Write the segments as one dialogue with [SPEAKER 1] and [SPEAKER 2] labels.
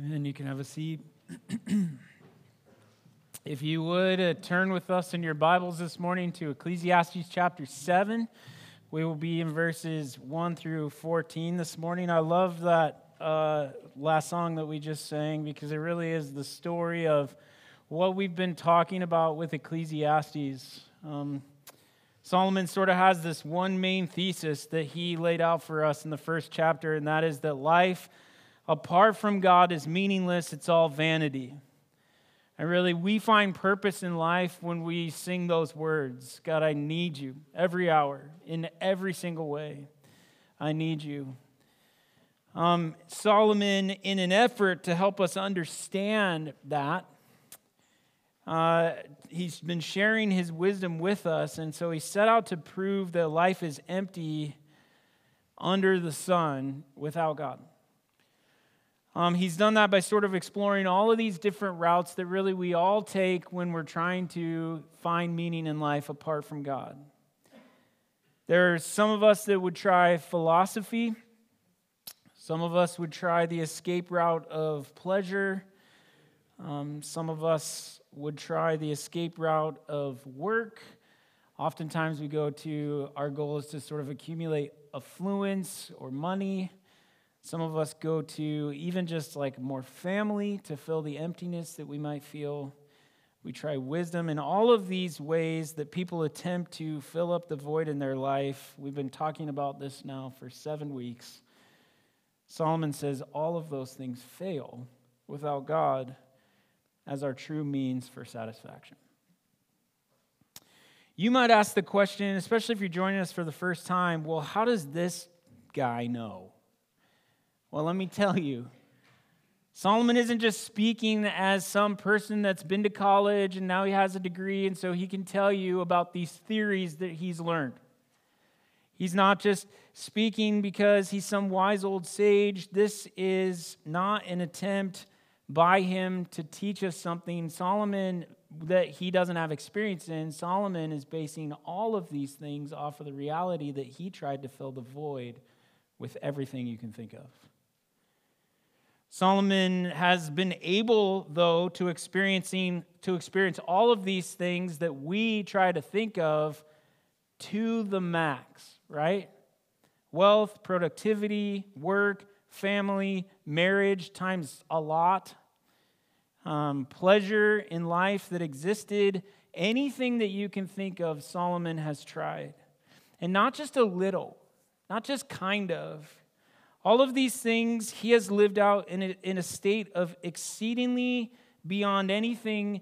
[SPEAKER 1] Amen. You can have a seat. if you would uh, turn with us in your Bibles this morning to Ecclesiastes chapter 7. We will be in verses 1 through 14 this morning. I love that uh, last song that we just sang because it really is the story of what we've been talking about with Ecclesiastes. Um, Solomon sort of has this one main thesis that he laid out for us in the first chapter, and that is that life apart from God is meaningless, it's all vanity. And really, we find purpose in life when we sing those words God, I need you every hour, in every single way. I need you. Um, Solomon, in an effort to help us understand that, uh, he's been sharing his wisdom with us, and so he set out to prove that life is empty under the sun without God. Um, he's done that by sort of exploring all of these different routes that really we all take when we're trying to find meaning in life apart from God. There are some of us that would try philosophy, some of us would try the escape route of pleasure, um, some of us would try the escape route of work. Oftentimes, we go to our goal is to sort of accumulate affluence or money. Some of us go to even just like more family to fill the emptiness that we might feel. We try wisdom in all of these ways that people attempt to fill up the void in their life. We've been talking about this now for seven weeks. Solomon says all of those things fail without God as our true means for satisfaction. You might ask the question, especially if you're joining us for the first time well, how does this guy know? Well, let me tell you. Solomon isn't just speaking as some person that's been to college and now he has a degree, and so he can tell you about these theories that he's learned. He's not just speaking because he's some wise old sage. This is not an attempt by him to teach us something Solomon that he doesn't have experience in. Solomon is basing all of these things off of the reality that he tried to fill the void with everything you can think of. Solomon has been able, though, to experiencing to experience all of these things that we try to think of to the max, right? Wealth, productivity, work, family, marriage times a lot, um, pleasure in life that existed, anything that you can think of, Solomon has tried. And not just a little, not just kind of. All of these things he has lived out in a, in a state of exceedingly beyond anything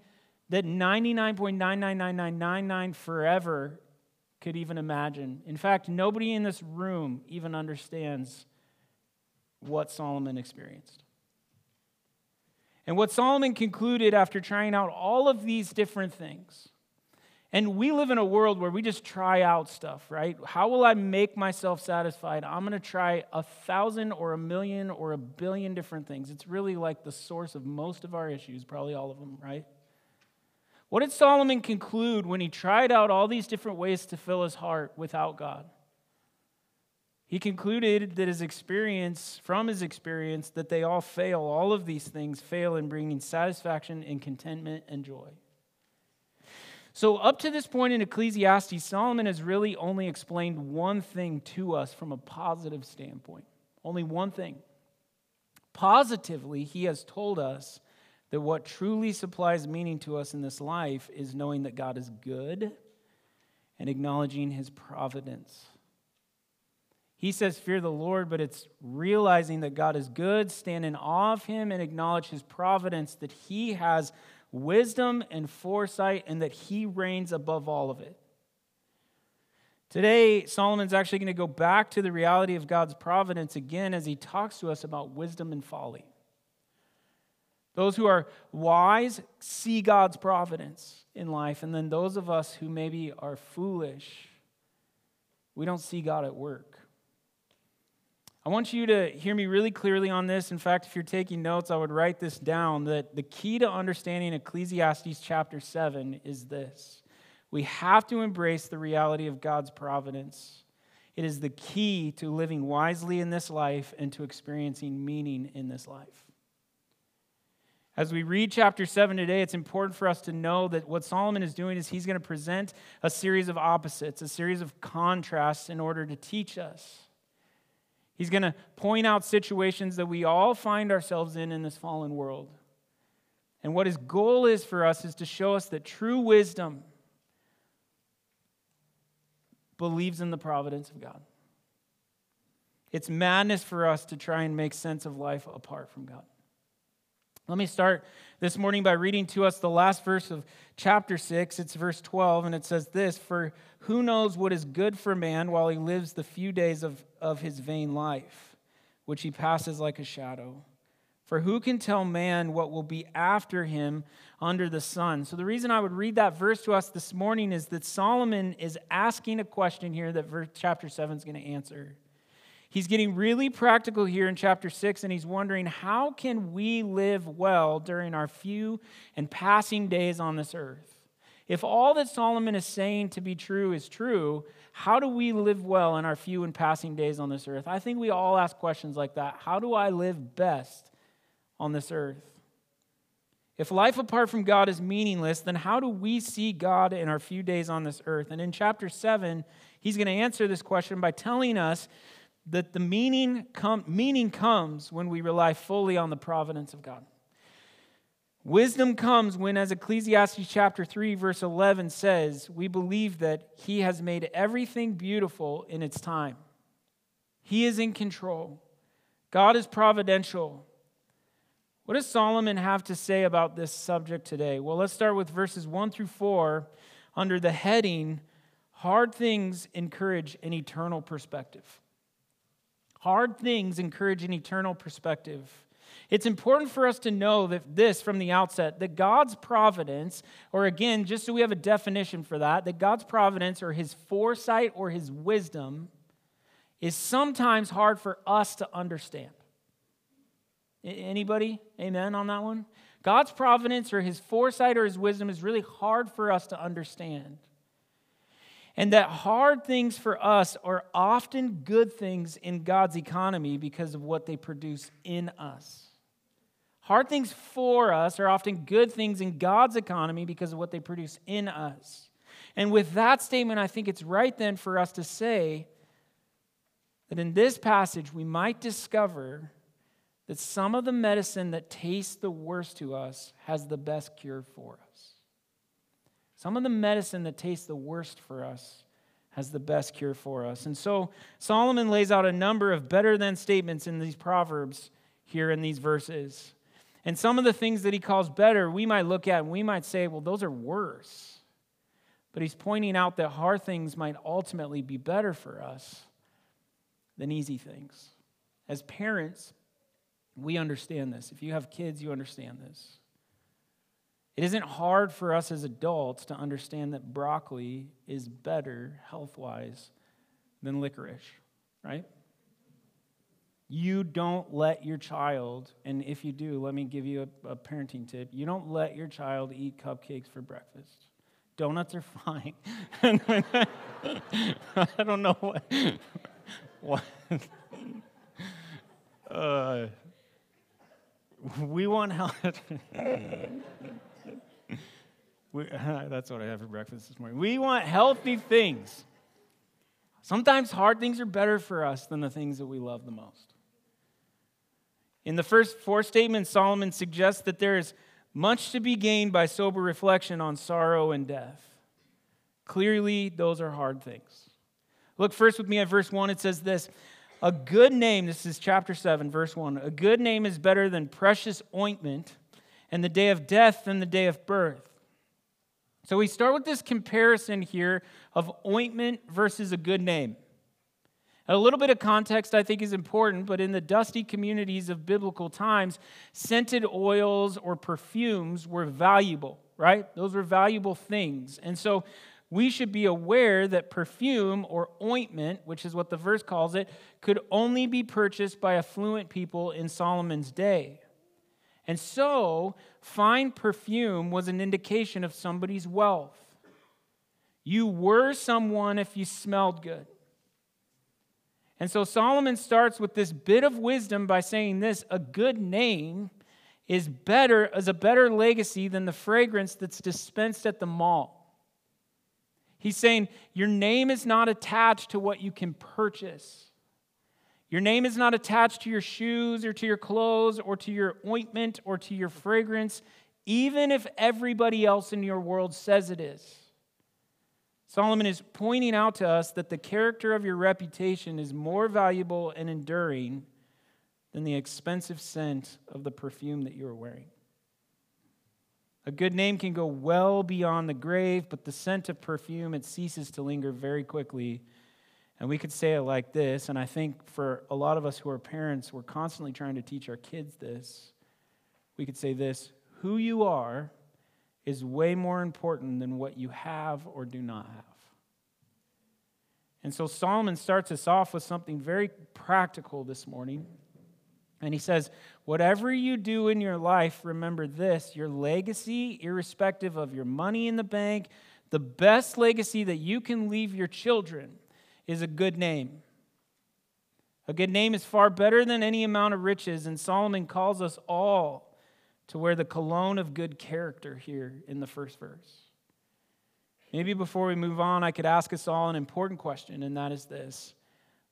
[SPEAKER 1] that 99.999999 forever could even imagine. In fact, nobody in this room even understands what Solomon experienced. And what Solomon concluded after trying out all of these different things and we live in a world where we just try out stuff, right? How will I make myself satisfied? I'm going to try a thousand or a million or a billion different things. It's really like the source of most of our issues, probably all of them, right? What did Solomon conclude when he tried out all these different ways to fill his heart without God? He concluded that his experience, from his experience, that they all fail, all of these things fail in bringing satisfaction and contentment and joy. So, up to this point in Ecclesiastes, Solomon has really only explained one thing to us from a positive standpoint. Only one thing. Positively, he has told us that what truly supplies meaning to us in this life is knowing that God is good and acknowledging his providence. He says, Fear the Lord, but it's realizing that God is good, stand in awe of him, and acknowledge his providence, that he has wisdom and foresight, and that he reigns above all of it. Today, Solomon's actually going to go back to the reality of God's providence again as he talks to us about wisdom and folly. Those who are wise see God's providence in life, and then those of us who maybe are foolish, we don't see God at work. I want you to hear me really clearly on this. In fact, if you're taking notes, I would write this down that the key to understanding Ecclesiastes chapter 7 is this we have to embrace the reality of God's providence. It is the key to living wisely in this life and to experiencing meaning in this life. As we read chapter 7 today, it's important for us to know that what Solomon is doing is he's going to present a series of opposites, a series of contrasts in order to teach us. He's going to point out situations that we all find ourselves in in this fallen world. And what his goal is for us is to show us that true wisdom believes in the providence of God. It's madness for us to try and make sense of life apart from God. Let me start this morning by reading to us the last verse of chapter 6. It's verse 12, and it says this For who knows what is good for man while he lives the few days of, of his vain life, which he passes like a shadow? For who can tell man what will be after him under the sun? So, the reason I would read that verse to us this morning is that Solomon is asking a question here that verse, chapter 7 is going to answer. He's getting really practical here in chapter 6, and he's wondering how can we live well during our few and passing days on this earth? If all that Solomon is saying to be true is true, how do we live well in our few and passing days on this earth? I think we all ask questions like that. How do I live best on this earth? If life apart from God is meaningless, then how do we see God in our few days on this earth? And in chapter 7, he's going to answer this question by telling us that the meaning, com- meaning comes when we rely fully on the providence of God. Wisdom comes when, as Ecclesiastes chapter 3, verse 11 says, we believe that He has made everything beautiful in its time. He is in control. God is providential. What does Solomon have to say about this subject today? Well, let's start with verses 1 through 4 under the heading Hard Things Encourage an Eternal Perspective. Hard things encourage an eternal perspective. It's important for us to know that this from the outset that God's providence, or again, just so we have a definition for that, that God's providence or his foresight or his wisdom is sometimes hard for us to understand. Anybody? Amen on that one? God's providence or his foresight or his wisdom is really hard for us to understand. And that hard things for us are often good things in God's economy because of what they produce in us. Hard things for us are often good things in God's economy because of what they produce in us. And with that statement, I think it's right then for us to say that in this passage, we might discover that some of the medicine that tastes the worst to us has the best cure for us. Some of the medicine that tastes the worst for us has the best cure for us. And so Solomon lays out a number of better than statements in these Proverbs here in these verses. And some of the things that he calls better, we might look at and we might say, well, those are worse. But he's pointing out that hard things might ultimately be better for us than easy things. As parents, we understand this. If you have kids, you understand this. It isn't hard for us as adults to understand that broccoli is better health wise than licorice, right? You don't let your child, and if you do, let me give you a, a, parenting tip. You don't let your child eat cupcakes for breakfast. Donuts are fine. I don't know what. what uh, we want health. We, that's what I had for breakfast this morning. We want healthy things. Sometimes hard things are better for us than the things that we love the most. In the first four statements, Solomon suggests that there is much to be gained by sober reflection on sorrow and death. Clearly, those are hard things. Look first with me at verse 1. It says this A good name, this is chapter 7, verse 1. A good name is better than precious ointment, and the day of death than the day of birth. So we start with this comparison here of ointment versus a good name. A little bit of context I think is important, but in the dusty communities of biblical times, scented oils or perfumes were valuable, right? Those were valuable things. And so we should be aware that perfume or ointment, which is what the verse calls it, could only be purchased by affluent people in Solomon's day. And so, fine perfume was an indication of somebody's wealth. You were someone if you smelled good. And so Solomon starts with this bit of wisdom by saying this a good name is better as a better legacy than the fragrance that's dispensed at the mall. He's saying your name is not attached to what you can purchase. Your name is not attached to your shoes or to your clothes or to your ointment or to your fragrance, even if everybody else in your world says it is. Solomon is pointing out to us that the character of your reputation is more valuable and enduring than the expensive scent of the perfume that you are wearing. A good name can go well beyond the grave, but the scent of perfume, it ceases to linger very quickly. And we could say it like this, and I think for a lot of us who are parents, we're constantly trying to teach our kids this. We could say this who you are is way more important than what you have or do not have. And so Solomon starts us off with something very practical this morning. And he says, Whatever you do in your life, remember this your legacy, irrespective of your money in the bank, the best legacy that you can leave your children is a good name. A good name is far better than any amount of riches, and Solomon calls us all to wear the cologne of good character here in the first verse. Maybe before we move on, I could ask us all an important question, and that is this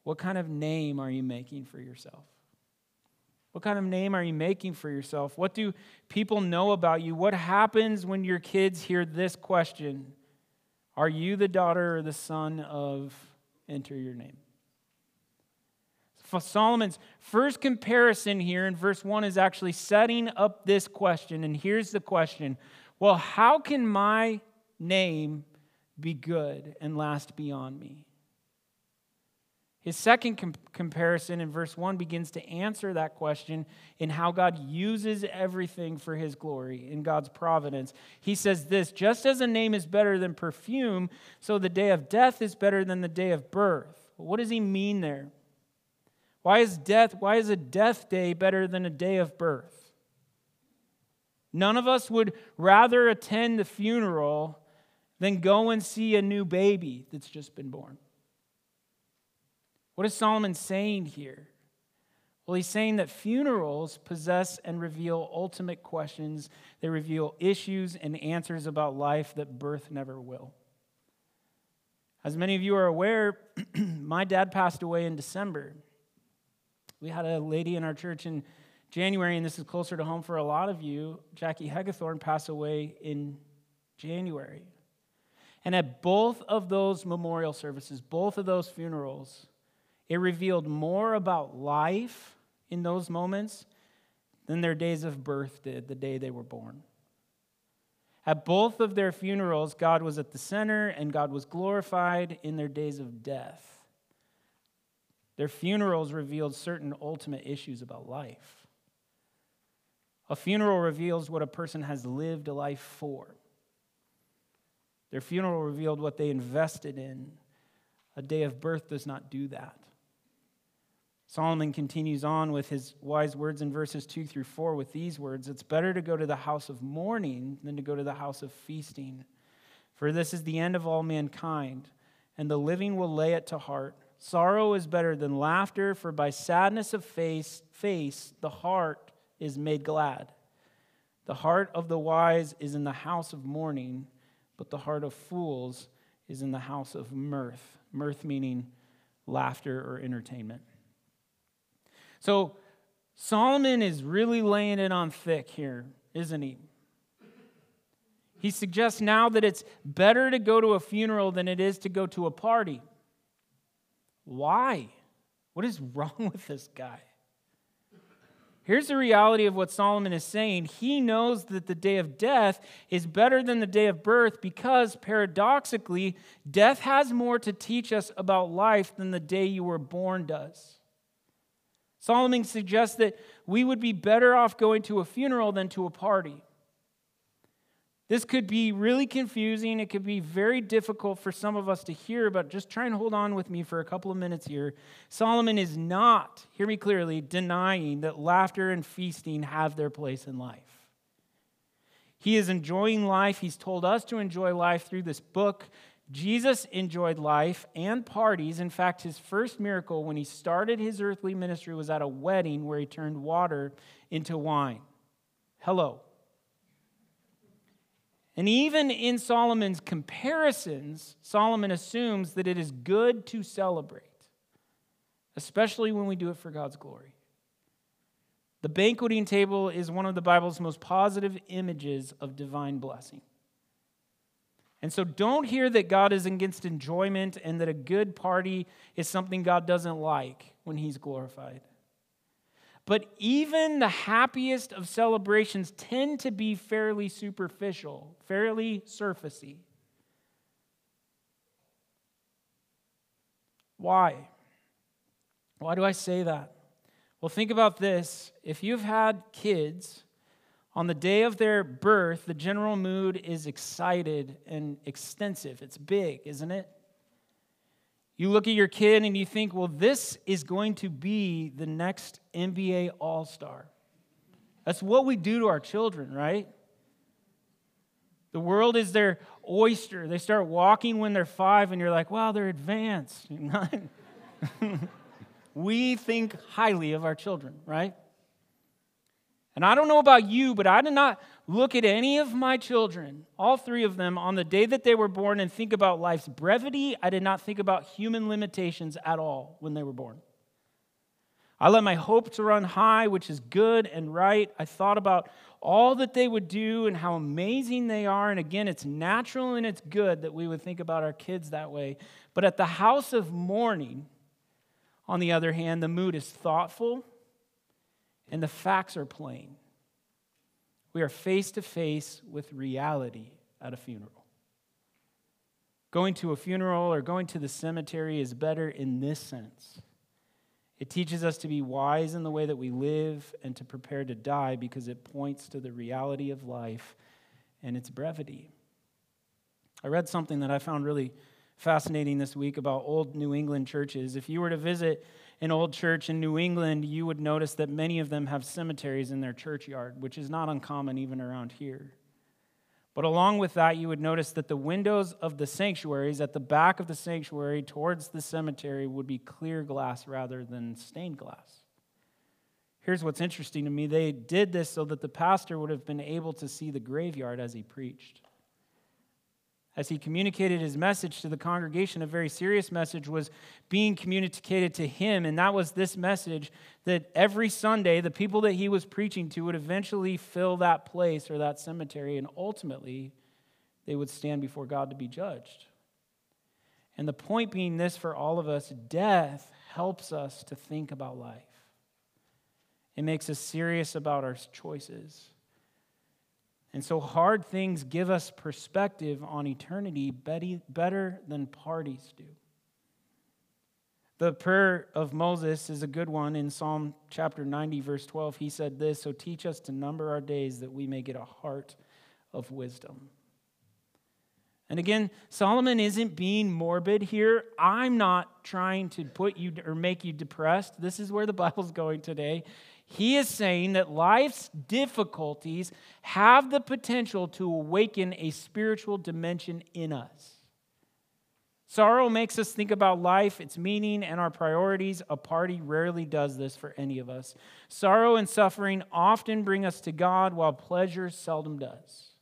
[SPEAKER 1] What kind of name are you making for yourself? What kind of name are you making for yourself? What do people know about you? What happens when your kids hear this question? Are you the daughter or the son of enter your name? Solomon's first comparison here in verse 1 is actually setting up this question. And here's the question Well, how can my name be good and last beyond me? His second com- comparison in verse 1 begins to answer that question in how God uses everything for his glory in God's providence. He says this just as a name is better than perfume, so the day of death is better than the day of birth. What does he mean there? Why is death, why is a death day better than a day of birth? None of us would rather attend the funeral than go and see a new baby that's just been born. What is Solomon saying here? Well, he's saying that funerals possess and reveal ultimate questions. They reveal issues and answers about life that birth never will. As many of you are aware, my dad passed away in December. We had a lady in our church in January, and this is closer to home for a lot of you. Jackie Hegathorn passed away in January. And at both of those memorial services, both of those funerals, it revealed more about life in those moments than their days of birth did the day they were born. At both of their funerals, God was at the center and God was glorified in their days of death. Their funerals revealed certain ultimate issues about life. A funeral reveals what a person has lived a life for. Their funeral revealed what they invested in. A day of birth does not do that. Solomon continues on with his wise words in verses 2 through 4 with these words It's better to go to the house of mourning than to go to the house of feasting. For this is the end of all mankind, and the living will lay it to heart. Sorrow is better than laughter, for by sadness of face, face the heart is made glad. The heart of the wise is in the house of mourning, but the heart of fools is in the house of mirth. Mirth meaning laughter or entertainment. So Solomon is really laying it on thick here, isn't he? He suggests now that it's better to go to a funeral than it is to go to a party. Why? What is wrong with this guy? Here's the reality of what Solomon is saying. He knows that the day of death is better than the day of birth because, paradoxically, death has more to teach us about life than the day you were born does. Solomon suggests that we would be better off going to a funeral than to a party. This could be really confusing. It could be very difficult for some of us to hear, but just try and hold on with me for a couple of minutes here. Solomon is not, hear me clearly, denying that laughter and feasting have their place in life. He is enjoying life. He's told us to enjoy life through this book. Jesus enjoyed life and parties. In fact, his first miracle when he started his earthly ministry was at a wedding where he turned water into wine. Hello. And even in Solomon's comparisons, Solomon assumes that it is good to celebrate, especially when we do it for God's glory. The banqueting table is one of the Bible's most positive images of divine blessing. And so don't hear that God is against enjoyment and that a good party is something God doesn't like when he's glorified. But even the happiest of celebrations tend to be fairly superficial, fairly surfacey. Why? Why do I say that? Well, think about this. If you've had kids, on the day of their birth, the general mood is excited and extensive. It's big, isn't it? You look at your kid and you think, well, this is going to be the next NBA All Star. That's what we do to our children, right? The world is their oyster. They start walking when they're five, and you're like, wow, they're advanced. we think highly of our children, right? And I don't know about you, but I did not look at any of my children, all three of them, on the day that they were born and think about life's brevity. I did not think about human limitations at all when they were born. I let my hope to run high, which is good and right. I thought about all that they would do and how amazing they are. And again, it's natural and it's good that we would think about our kids that way. But at the house of mourning, on the other hand, the mood is thoughtful and the facts are plain. We are face to face with reality at a funeral. Going to a funeral or going to the cemetery is better in this sense. It teaches us to be wise in the way that we live and to prepare to die because it points to the reality of life and its brevity. I read something that I found really fascinating this week about old New England churches. If you were to visit an old church in New England, you would notice that many of them have cemeteries in their churchyard, which is not uncommon even around here. But along with that, you would notice that the windows of the sanctuaries at the back of the sanctuary towards the cemetery would be clear glass rather than stained glass. Here's what's interesting to me they did this so that the pastor would have been able to see the graveyard as he preached as he communicated his message to the congregation, a very serious message was being communicated to him. And that was this message that every Sunday, the people that he was preaching to would eventually fill that place or that cemetery, and ultimately, they would stand before God to be judged. And the point being this for all of us death helps us to think about life, it makes us serious about our choices. And so hard things give us perspective on eternity better than parties do. The prayer of Moses is a good one. In Psalm chapter 90, verse 12, he said this So teach us to number our days that we may get a heart of wisdom. And again, Solomon isn't being morbid here. I'm not trying to put you or make you depressed. This is where the Bible's going today. He is saying that life's difficulties have the potential to awaken a spiritual dimension in us. Sorrow makes us think about life, its meaning, and our priorities. A party rarely does this for any of us. Sorrow and suffering often bring us to God, while pleasure seldom does.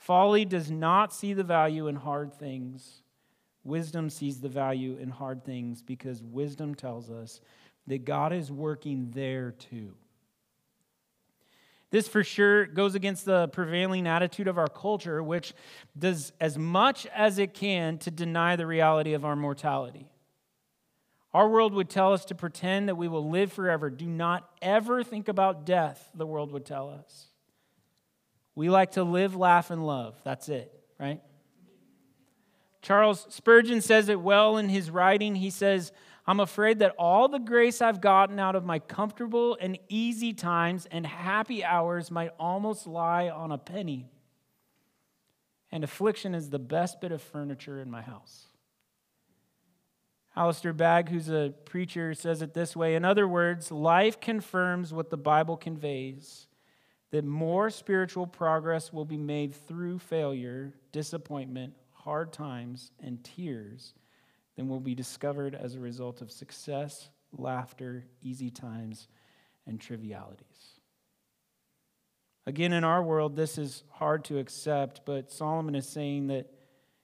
[SPEAKER 1] Folly does not see the value in hard things. Wisdom sees the value in hard things because wisdom tells us that God is working there too. This for sure goes against the prevailing attitude of our culture, which does as much as it can to deny the reality of our mortality. Our world would tell us to pretend that we will live forever. Do not ever think about death, the world would tell us. We like to live, laugh, and love. That's it, right? Charles Spurgeon says it well in his writing. He says, I'm afraid that all the grace I've gotten out of my comfortable and easy times and happy hours might almost lie on a penny. And affliction is the best bit of furniture in my house. Alistair Begg, who's a preacher, says it this way In other words, life confirms what the Bible conveys that more spiritual progress will be made through failure, disappointment, hard times, and tears than will be discovered as a result of success, laughter, easy times, and trivialities. Again, in our world, this is hard to accept, but Solomon is saying that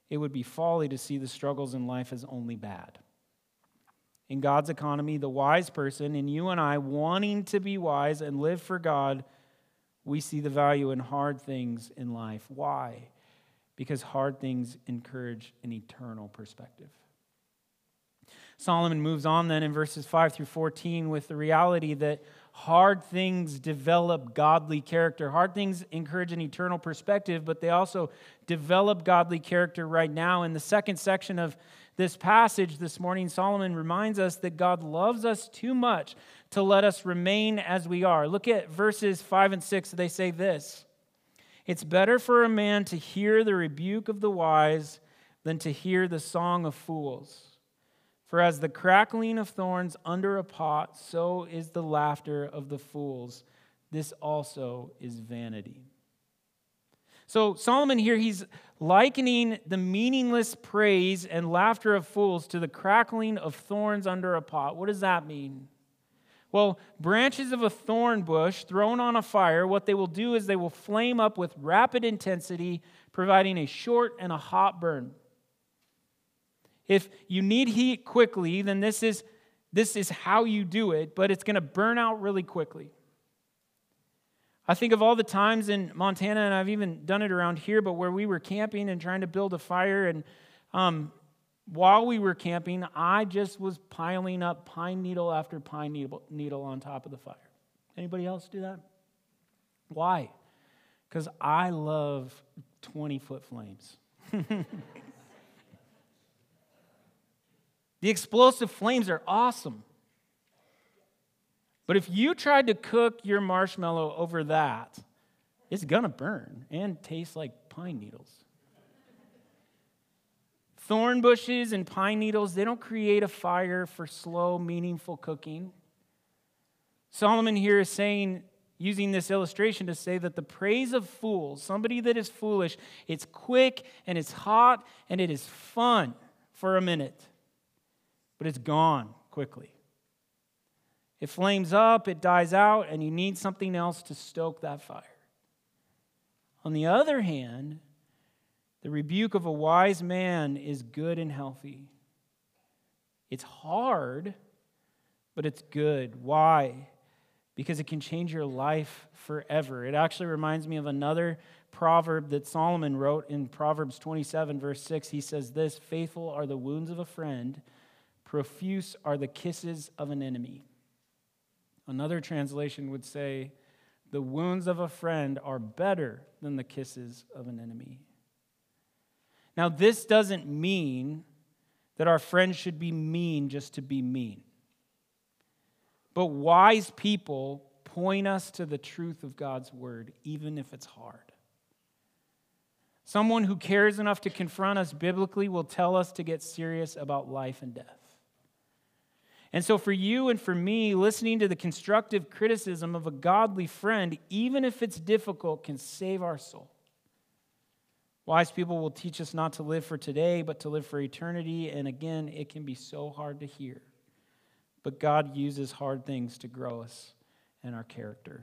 [SPEAKER 1] it would be folly to see the struggles in life as only bad. In God's economy, the wise person, and you and I wanting to be wise and live for God, we see the value in hard things in life. Why? Because hard things encourage an eternal perspective. Solomon moves on then in verses 5 through 14 with the reality that hard things develop godly character. Hard things encourage an eternal perspective, but they also develop godly character right now. In the second section of this passage this morning, Solomon reminds us that God loves us too much to let us remain as we are. Look at verses 5 and 6. They say this It's better for a man to hear the rebuke of the wise than to hear the song of fools. For as the crackling of thorns under a pot, so is the laughter of the fools. This also is vanity. So, Solomon here, he's likening the meaningless praise and laughter of fools to the crackling of thorns under a pot. What does that mean? Well, branches of a thorn bush thrown on a fire, what they will do is they will flame up with rapid intensity, providing a short and a hot burn. If you need heat quickly, then this is, this is how you do it, but it's going to burn out really quickly. I think of all the times in Montana, and I've even done it around here, but where we were camping and trying to build a fire, and um, while we were camping, I just was piling up pine needle after pine needle, needle on top of the fire. Anybody else do that? Why? Because I love 20 foot flames. The explosive flames are awesome. But if you tried to cook your marshmallow over that, it's to burn and taste like pine needles. Thorn bushes and pine needles, they don't create a fire for slow, meaningful cooking. Solomon here is saying, using this illustration to say that the praise of fools, somebody that is foolish, it's quick and it's hot and it is fun for a minute but it's gone quickly. It flames up, it dies out, and you need something else to stoke that fire. On the other hand, the rebuke of a wise man is good and healthy. It's hard, but it's good. Why? Because it can change your life forever. It actually reminds me of another proverb that Solomon wrote in Proverbs 27, verse 6. He says, This faithful are the wounds of a friend Profuse are the kisses of an enemy. Another translation would say, The wounds of a friend are better than the kisses of an enemy. Now, this doesn't mean that our friends should be mean just to be mean. But wise people point us to the truth of God's word, even if it's hard. Someone who cares enough to confront us biblically will tell us to get serious about life and death. And so, for you and for me, listening to the constructive criticism of a godly friend, even if it's difficult, can save our soul. Wise people will teach us not to live for today, but to live for eternity. And again, it can be so hard to hear. But God uses hard things to grow us and our character.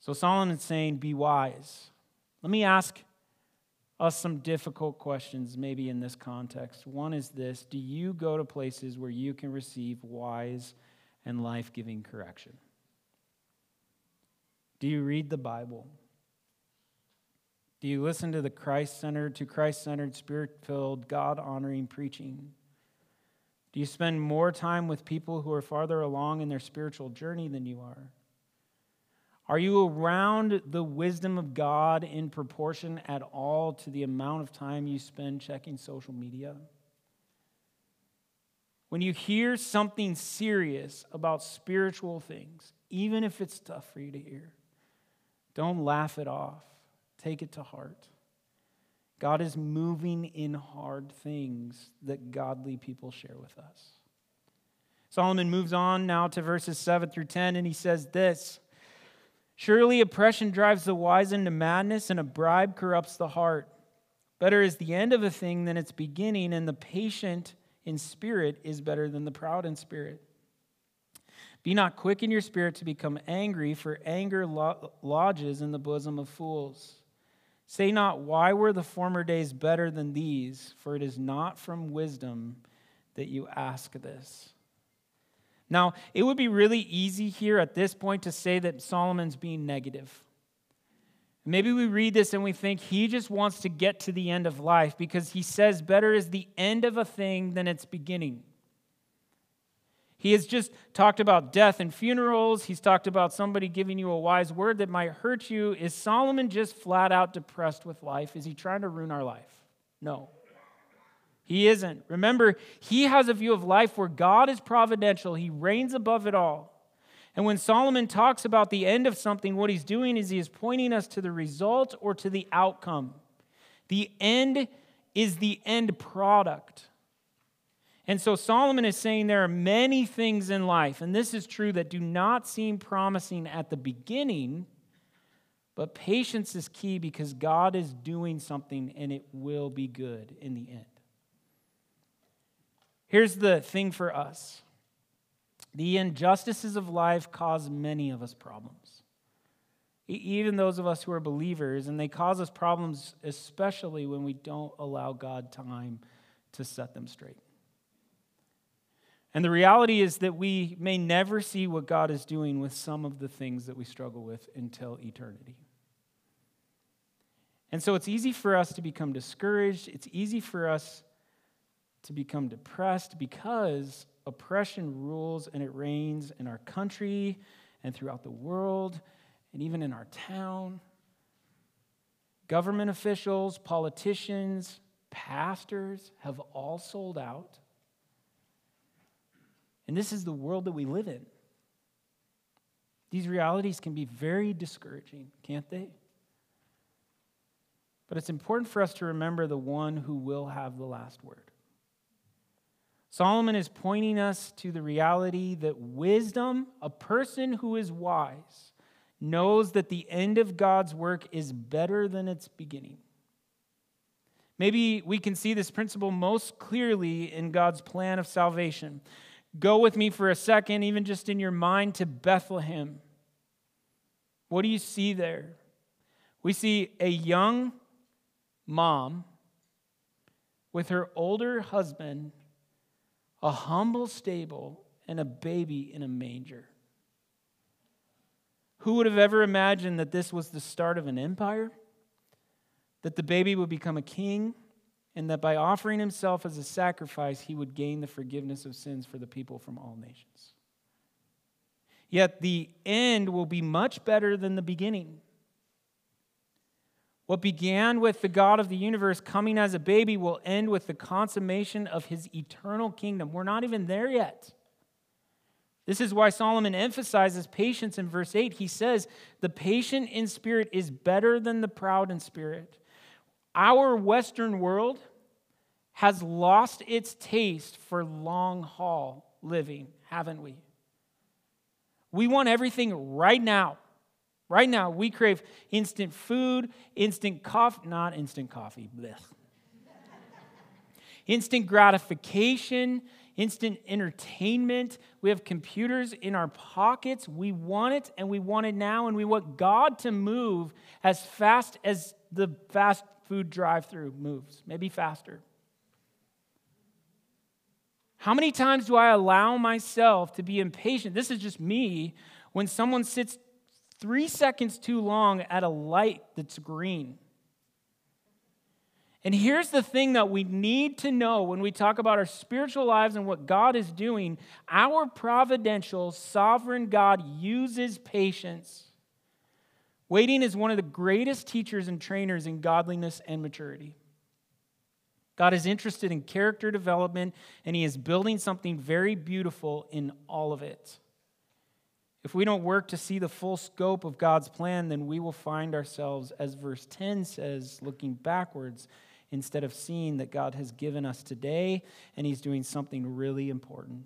[SPEAKER 1] So Solomon is saying, Be wise. Let me ask us some difficult questions, maybe in this context. One is this Do you go to places where you can receive wise and life giving correction? Do you read the Bible? Do you listen to the Christ centered, to Christ centered, spirit filled, God honoring preaching? Do you spend more time with people who are farther along in their spiritual journey than you are? Are you around the wisdom of God in proportion at all to the amount of time you spend checking social media? When you hear something serious about spiritual things, even if it's tough for you to hear, don't laugh it off. Take it to heart. God is moving in hard things that godly people share with us. Solomon moves on now to verses 7 through 10, and he says this. Surely oppression drives the wise into madness, and a bribe corrupts the heart. Better is the end of a thing than its beginning, and the patient in spirit is better than the proud in spirit. Be not quick in your spirit to become angry, for anger lodges in the bosom of fools. Say not, Why were the former days better than these? For it is not from wisdom that you ask this. Now, it would be really easy here at this point to say that Solomon's being negative. Maybe we read this and we think he just wants to get to the end of life because he says, Better is the end of a thing than its beginning. He has just talked about death and funerals. He's talked about somebody giving you a wise word that might hurt you. Is Solomon just flat out depressed with life? Is he trying to ruin our life? No. He isn't. Remember, he has a view of life where God is providential, he reigns above it all. And when Solomon talks about the end of something, what he's doing is he is pointing us to the result or to the outcome. The end is the end product. And so Solomon is saying there are many things in life, and this is true, that do not seem promising at the beginning, but patience is key because God is doing something and it will be good in the end. Here's the thing for us the injustices of life cause many of us problems. Even those of us who are believers, and they cause us problems, especially when we don't allow God time to set them straight. And the reality is that we may never see what God is doing with some of the things that we struggle with until eternity. And so it's easy for us to become discouraged. It's easy for us to become depressed because oppression rules and it reigns in our country and throughout the world and even in our town. Government officials, politicians, pastors have all sold out and this is the world that we live in. These realities can be very discouraging, can't they? But it's important for us to remember the one who will have the last word. Solomon is pointing us to the reality that wisdom, a person who is wise, knows that the end of God's work is better than its beginning. Maybe we can see this principle most clearly in God's plan of salvation. Go with me for a second, even just in your mind, to Bethlehem. What do you see there? We see a young mom with her older husband, a humble stable, and a baby in a manger. Who would have ever imagined that this was the start of an empire? That the baby would become a king? and that by offering himself as a sacrifice, he would gain the forgiveness of sins for the people from all nations. Yet the end will be much better than the beginning. What began with the God of the universe coming as a baby will end with the consummation of his eternal kingdom. We're not even there yet. This is why Solomon emphasizes patience in verse 8. He says, The patient in spirit is better than the proud in spirit. Our Western world has lost its taste for long haul living, haven't we? We want everything right now. Right now, we crave instant food, instant coffee, not instant coffee, blech. instant gratification, instant entertainment. We have computers in our pockets. We want it and we want it now, and we want God to move as fast as the fast food drive through moves, maybe faster. How many times do I allow myself to be impatient? This is just me when someone sits three seconds too long at a light that's green. And here's the thing that we need to know when we talk about our spiritual lives and what God is doing our providential, sovereign God uses patience. Waiting is one of the greatest teachers and trainers in godliness and maturity. God is interested in character development, and He is building something very beautiful in all of it. If we don't work to see the full scope of God's plan, then we will find ourselves, as verse 10 says, looking backwards instead of seeing that God has given us today and He's doing something really important.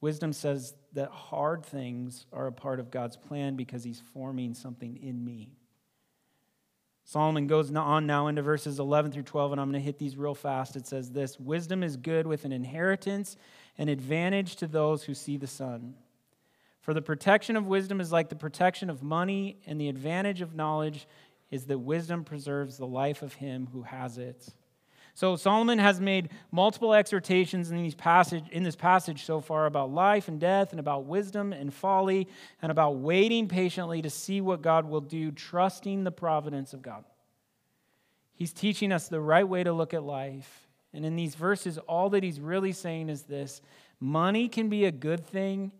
[SPEAKER 1] Wisdom says that hard things are a part of God's plan because He's forming something in me. Solomon goes on now into verses 11 through 12, and I'm going to hit these real fast. It says this Wisdom is good with an inheritance, an advantage to those who see the sun. For the protection of wisdom is like the protection of money, and the advantage of knowledge is that wisdom preserves the life of him who has it. So Solomon has made multiple exhortations in, these passage, in this passage so far about life and death and about wisdom and folly and about waiting patiently to see what God will do, trusting the providence of God. He's teaching us the right way to look at life. And in these verses, all that he's really saying is this money can be a good thing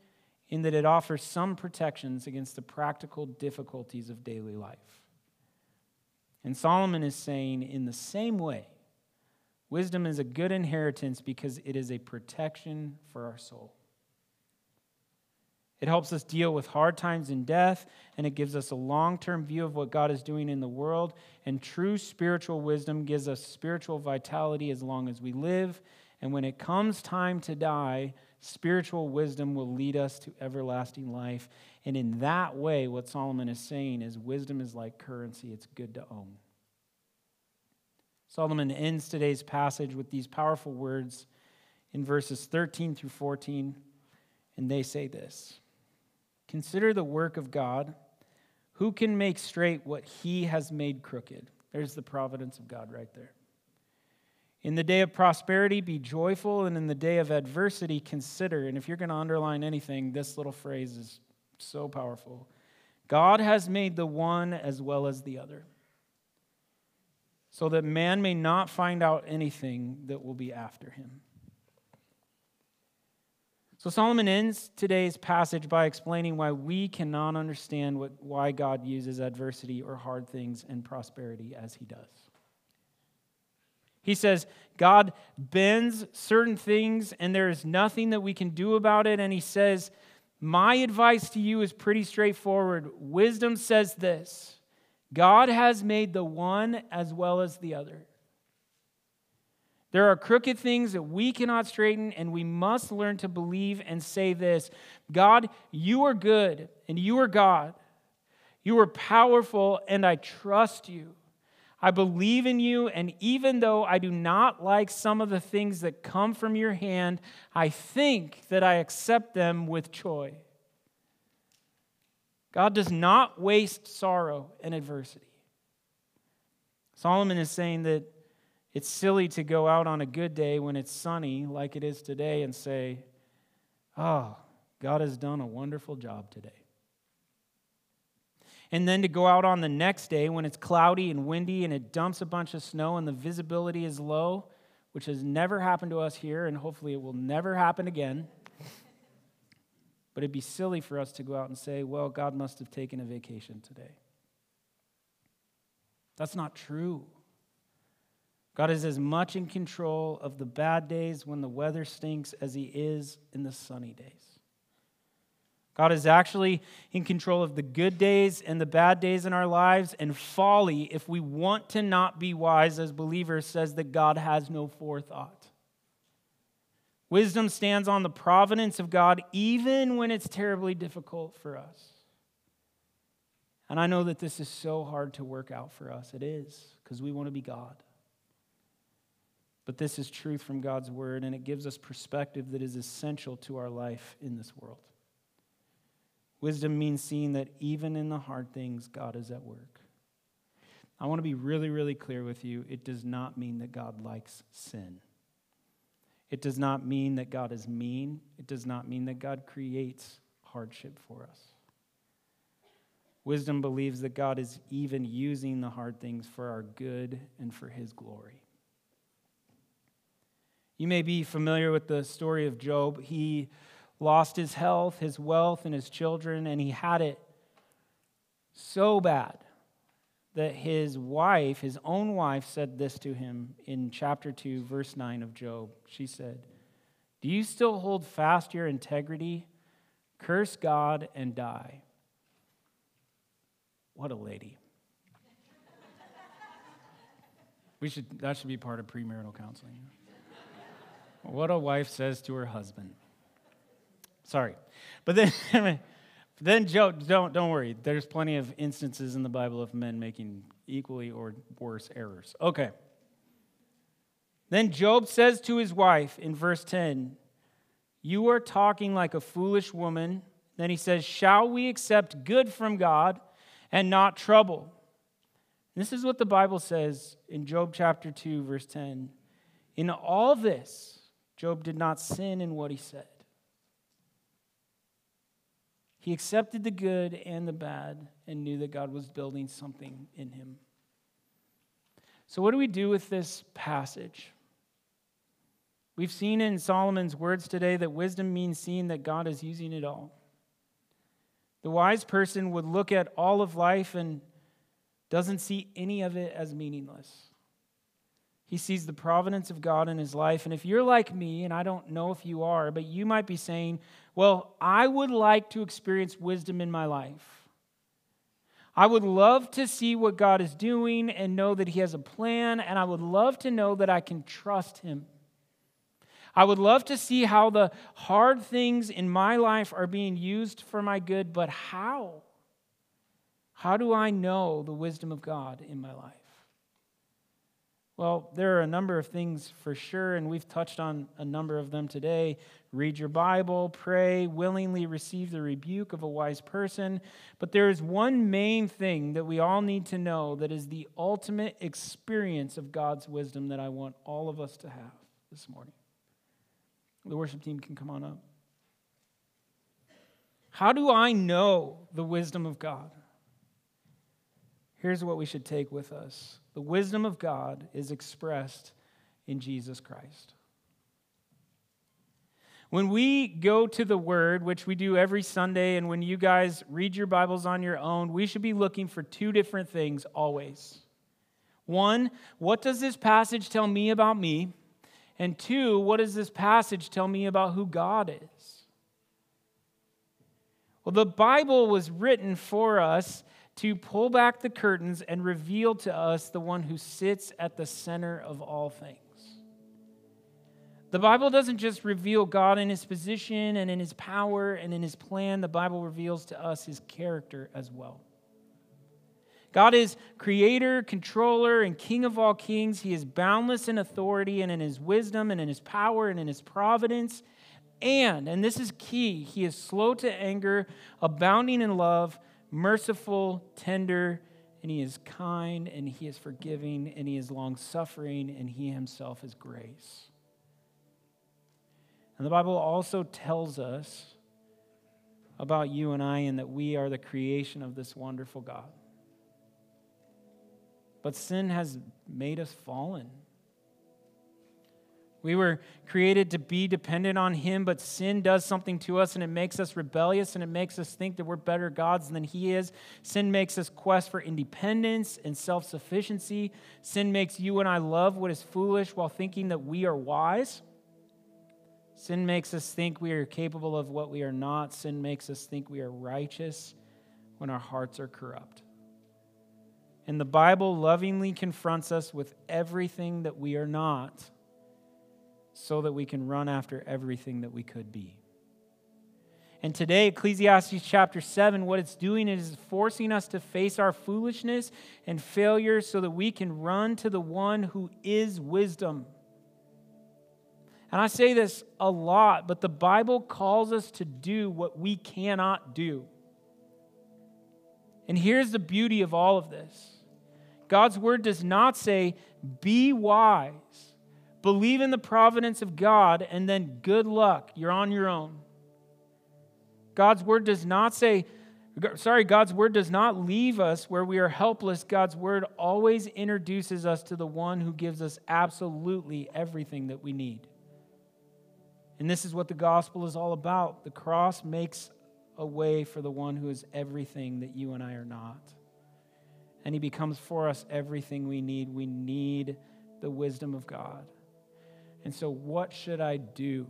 [SPEAKER 1] in that it offers some protections against the practical difficulties of daily life. And Solomon is saying, in the same way, wisdom is a good inheritance because it is a protection for our soul. It helps us deal with hard times and death, and it gives us a long term view of what God is doing in the world. And true spiritual wisdom gives us spiritual vitality as long as we live. And when it comes time to die, spiritual wisdom will lead us to everlasting life. And in that way, what Solomon is saying is wisdom is like currency, it's good to own. Solomon ends today's passage with these powerful words in verses 13 through 14, and they say this Consider the work of God. Who can make straight what he has made crooked? There's the providence of God right there. In the day of prosperity, be joyful, and in the day of adversity, consider. And if you're going to underline anything, this little phrase is so powerful. God has made the one as well as the other, so that man may not find out anything that will be after him. So Solomon ends today's passage by explaining why we cannot understand what, why God uses adversity or hard things and prosperity as he does. He says, God bends certain things and there is nothing that we can do about it. And he says, My advice to you is pretty straightforward. Wisdom says this God has made the one as well as the other. There are crooked things that we cannot straighten, and we must learn to believe and say this God, you are good, and you are God. You are powerful, and I trust you. I believe in you, and even though I do not like some of the things that come from your hand, I think that I accept them with joy. God does not waste sorrow and adversity. Solomon is saying that it's silly to go out on a good day when it's sunny, like it is today, and say, Oh, God has done a wonderful job today and then to go out on the next day when it's cloudy and windy and it dumps a bunch of snow and the visibility is low, which has never happened to us here, and hopefully it will never happen again. But it'd be silly for us to go out and say, well, God must have taken a vacation today. That's not true. God is as much in control of the bad days when the weather stinks as he is in the sunny days. God is actually in control of the good days and the bad days in our lives. And folly, if we want to not be wise as believers, says that God has no forethought. Wisdom stands on the providence of God even when it's terribly difficult for us. And I know that this is so hard to work out for us. It is, because we want to be God. But this is truth from God's word, and it gives us perspective that is essential to our life in this world. Wisdom means seeing that even in the hard things, God is at work. I want to be really, really clear with you. It does not mean that God likes sin. It does not mean that God is mean. It does not mean that God creates hardship for us. Wisdom believes that God is even using the hard things for our good and for his glory. You may be familiar with the story of Job. He lost his health, his wealth, and his children, and he had it so bad that his wife, his own wife, said this to him in chapter 2, verse 9 of Job. She said, Do you still hold fast your integrity? Curse God and die. What a lady. we should, that should be part of premarital counseling. What a wife says to her husband. Sorry. But then, Then Job, don't, don't worry. There's plenty of instances in the Bible of men making equally or worse errors. Okay. Then Job says to his wife in verse 10, You are talking like a foolish woman. Then he says, Shall we accept good from God and not trouble? This is what the Bible says in Job chapter 2, verse 10. In all this, Job did not sin in what he said. He accepted the good and the bad and knew that God was building something in him. So, what do we do with this passage? We've seen in Solomon's words today that wisdom means seeing that God is using it all. The wise person would look at all of life and doesn't see any of it as meaningless. He sees the providence of God in his life. And if you're like me, and I don't know if you are, but you might be saying, Well, I would like to experience wisdom in my life. I would love to see what God is doing and know that He has a plan, and I would love to know that I can trust Him. I would love to see how the hard things in my life are being used for my good, but how? How do I know the wisdom of God in my life? Well, there are a number of things for sure, and we've touched on a number of them today. Read your Bible, pray, willingly receive the rebuke of a wise person. But there is one main thing that we all need to know that is the ultimate experience of God's wisdom that I want all of us to have this morning. The worship team can come on up. How do I know the wisdom of God? Here's what we should take with us the wisdom of God is expressed in Jesus Christ. When we go to the Word, which we do every Sunday, and when you guys read your Bibles on your own, we should be looking for two different things always. One, what does this passage tell me about me? And two, what does this passage tell me about who God is? Well, the Bible was written for us to pull back the curtains and reveal to us the one who sits at the center of all things. The Bible doesn't just reveal God in his position and in his power and in his plan, the Bible reveals to us his character as well. God is creator, controller, and king of all kings. He is boundless in authority and in his wisdom and in his power and in his providence. And, and this is key, he is slow to anger, abounding in love, merciful, tender, and he is kind, and he is forgiving, and he is long suffering, and he himself is grace. And the Bible also tells us about you and I, and that we are the creation of this wonderful God. But sin has made us fallen. We were created to be dependent on Him, but sin does something to us and it makes us rebellious and it makes us think that we're better gods than He is. Sin makes us quest for independence and self sufficiency. Sin makes you and I love what is foolish while thinking that we are wise. Sin makes us think we are capable of what we are not. Sin makes us think we are righteous when our hearts are corrupt. And the Bible lovingly confronts us with everything that we are not so that we can run after everything that we could be. And today, Ecclesiastes chapter 7, what it's doing is forcing us to face our foolishness and failure so that we can run to the one who is wisdom. And I say this a lot, but the Bible calls us to do what we cannot do. And here's the beauty of all of this God's word does not say, be wise, believe in the providence of God, and then good luck, you're on your own. God's word does not say, sorry, God's word does not leave us where we are helpless. God's word always introduces us to the one who gives us absolutely everything that we need. And this is what the gospel is all about. The cross makes a way for the one who is everything that you and I are not and He becomes for us everything we need. We need the wisdom of God. And so, what should I do?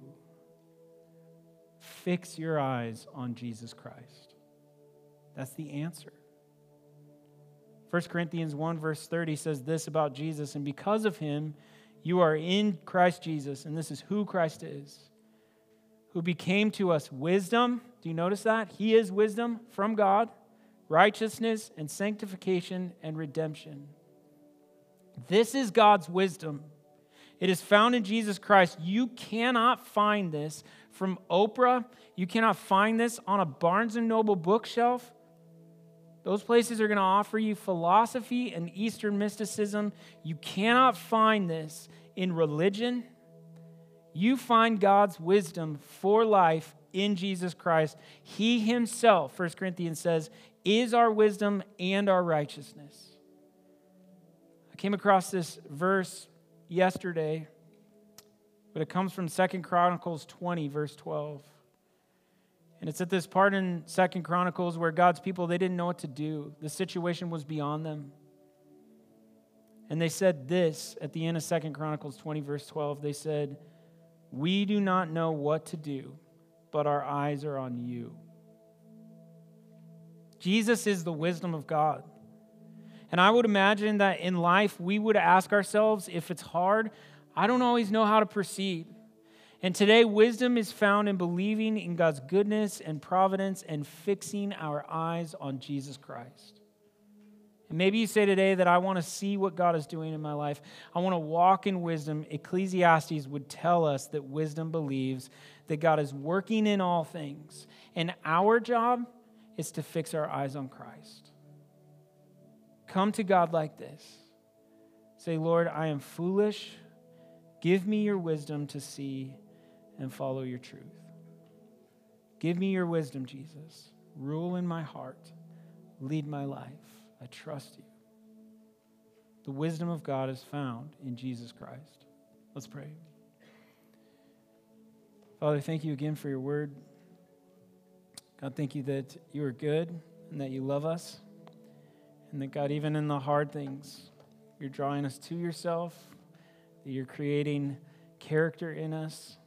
[SPEAKER 1] Fix your eyes on Jesus Christ. That's the answer. 1 Corinthians 1, verse 30 says this about Jesus, and because of him, you are in Christ Jesus, and this is who Christ is, who became to us wisdom Do you notice that? He is wisdom from God, righteousness and sanctification and redemption. This is God's wisdom. It is found in Jesus Christ. You cannot find this from Oprah. You cannot find this on a Barnes and Noble bookshelf. Those places are going to offer you philosophy and Eastern mysticism. You cannot find this in religion. You find God's wisdom for life in Jesus Christ. He himself, 1 Corinthians says, is our wisdom and our righteousness. I came across this verse yesterday, but it comes from Second Chronicles 20, verse 12. And it's at this part in Second Chronicles where God's people they didn't know what to do. The situation was beyond them. And they said this at the end of Second Chronicles 20 verse 12. They said, "We do not know what to do, but our eyes are on you." Jesus is the wisdom of God. And I would imagine that in life we would ask ourselves if it's hard, I don't always know how to proceed. And today, wisdom is found in believing in God's goodness and providence and fixing our eyes on Jesus Christ. And maybe you say today that I want to see what God is doing in my life. I want to walk in wisdom. Ecclesiastes would tell us that wisdom believes that God is working in all things. And our job is to fix our eyes on Christ. Come to God like this say, Lord, I am foolish. Give me your wisdom to see and follow your truth. Give me your wisdom, Jesus. Rule in my heart. Lead my life. I trust you. The wisdom of God is found in Jesus Christ. Let's pray. Father, thank you again for your word. God, thank you that you are good and that you love us. And that, God, even in the hard things, you're drawing us to yourself, that you're creating character in us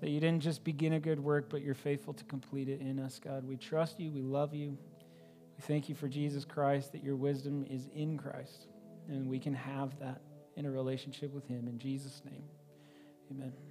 [SPEAKER 1] that you didn't just begin a good work, but you're faithful to complete it in us, God. We trust you. We love you. We thank you for Jesus Christ, that your wisdom is in Christ, and we can have that in a relationship with him. In Jesus' name, amen.